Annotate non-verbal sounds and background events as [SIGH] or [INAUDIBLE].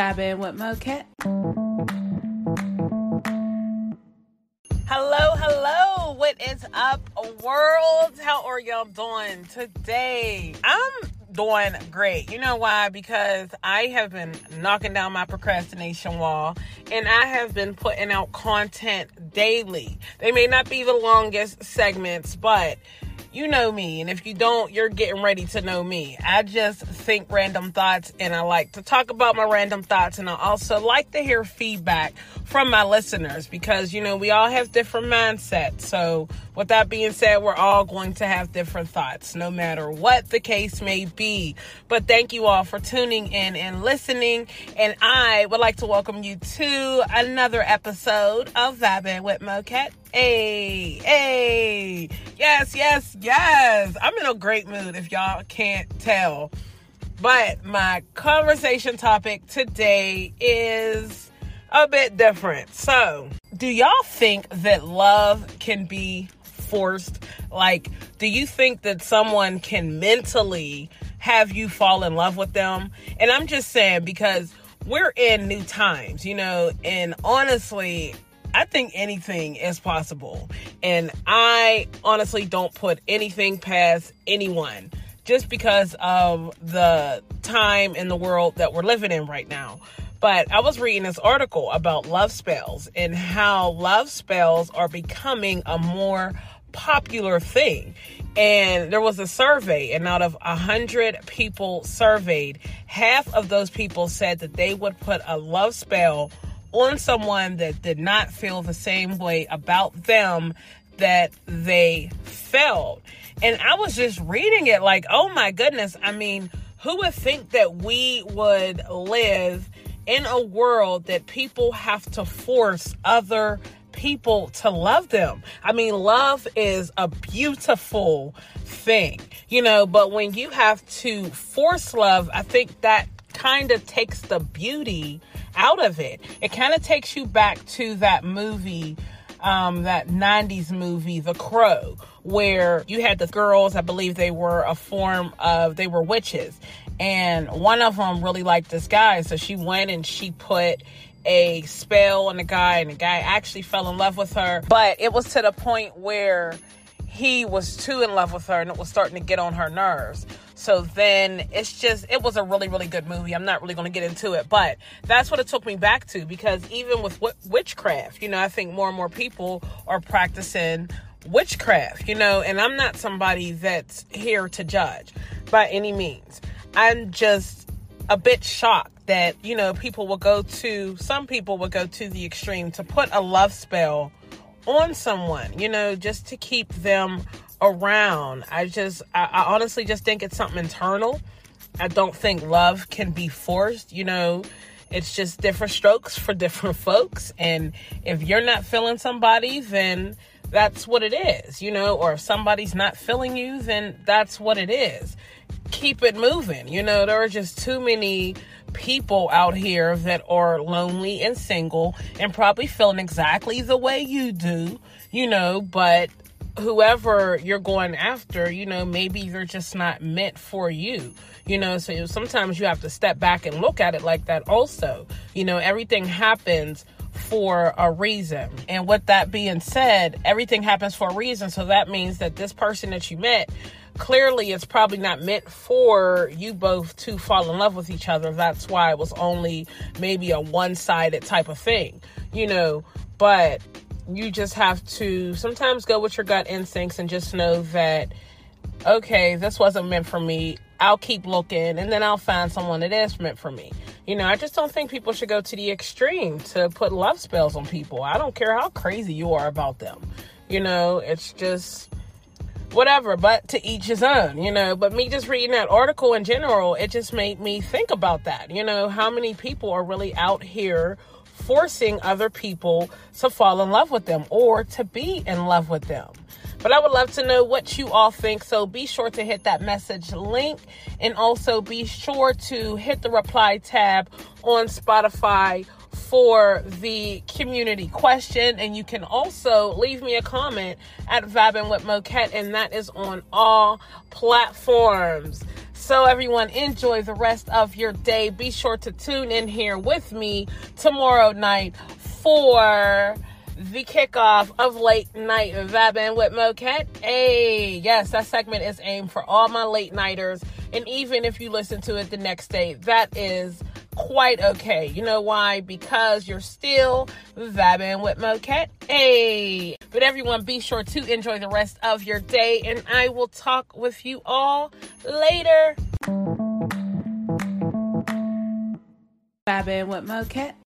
Vibing with Moket. Hello, hello. What is up, world? How are y'all doing today? I'm doing great. You know why? Because I have been knocking down my procrastination wall and I have been putting out content daily. They may not be the longest segments, but you know me, and if you don't, you're getting ready to know me. I just think random thoughts, and I like to talk about my random thoughts, and I also like to hear feedback from my listeners because, you know, we all have different mindsets. So, with that being said, we're all going to have different thoughts, no matter what the case may be. But thank you all for tuning in and listening, and I would like to welcome you to another episode of Vibing with Moket. Hey, hey, yes, yes, yes. I'm in a great mood if y'all can't tell. But my conversation topic today is a bit different. So, do y'all think that love can be forced? Like, do you think that someone can mentally have you fall in love with them? And I'm just saying because we're in new times, you know, and honestly, I think anything is possible. And I honestly don't put anything past anyone just because of the time in the world that we're living in right now. But I was reading this article about love spells and how love spells are becoming a more popular thing. And there was a survey, and out of a hundred people surveyed, half of those people said that they would put a love spell on someone that did not feel the same way about them that they felt. And I was just reading it like, oh my goodness. I mean, who would think that we would live in a world that people have to force other people to love them? I mean, love is a beautiful thing, you know, but when you have to force love, I think that kind of takes the beauty out of it. It kind of takes you back to that movie, um, that 90s movie, The Crow, where you had the girls, I believe they were a form of, they were witches. And one of them really liked this guy. So she went and she put a spell on the guy, and the guy actually fell in love with her. But it was to the point where he was too in love with her and it was starting to get on her nerves. So then it's just, it was a really, really good movie. I'm not really going to get into it, but that's what it took me back to because even with witchcraft, you know, I think more and more people are practicing witchcraft, you know, and I'm not somebody that's here to judge by any means. I'm just a bit shocked that, you know, people will go to, some people will go to the extreme to put a love spell on someone, you know, just to keep them around. I just, I, I honestly just think it's something internal. I don't think love can be forced, you know. It's just different strokes for [LAUGHS] different folks. And if you're not feeling somebody, then that's what it is, you know, or if somebody's not feeling you, then that's what it is. Keep it moving. You know, there are just too many people out here that are lonely and single and probably feeling exactly the way you do, you know, but whoever you're going after, you know, maybe they're just not meant for you. You know, so sometimes you have to step back and look at it like that also. You know, everything happens for a reason. And with that being said, everything happens for a reason. So that means that this person that you met clearly it's probably not meant for you both to fall in love with each other. That's why it was only maybe a one sided type of thing, you know. But you just have to sometimes go with your gut instincts and just know that okay, this wasn't meant for me. I'll keep looking and then I'll find someone that is meant for me. You know, I just don't think people should go to the extreme to put love spells on people. I don't care how crazy you are about them. You know, it's just whatever, but to each his own, you know. But me just reading that article in general, it just made me think about that. You know, how many people are really out here forcing other people to fall in love with them or to be in love with them. But I would love to know what you all think. So be sure to hit that message link and also be sure to hit the reply tab on Spotify for the community question. And you can also leave me a comment at Vibing with Moquette, and that is on all platforms. So, everyone, enjoy the rest of your day. Be sure to tune in here with me tomorrow night for the kickoff of late night vibing with Moket. Hey, yes, that segment is aimed for all my late nighters. And even if you listen to it the next day, that is quite okay. You know why? Because you're still vibing with Moket. Hey, but everyone, be sure to enjoy the rest of your day, and I will talk with you all later. Vibing with Moket.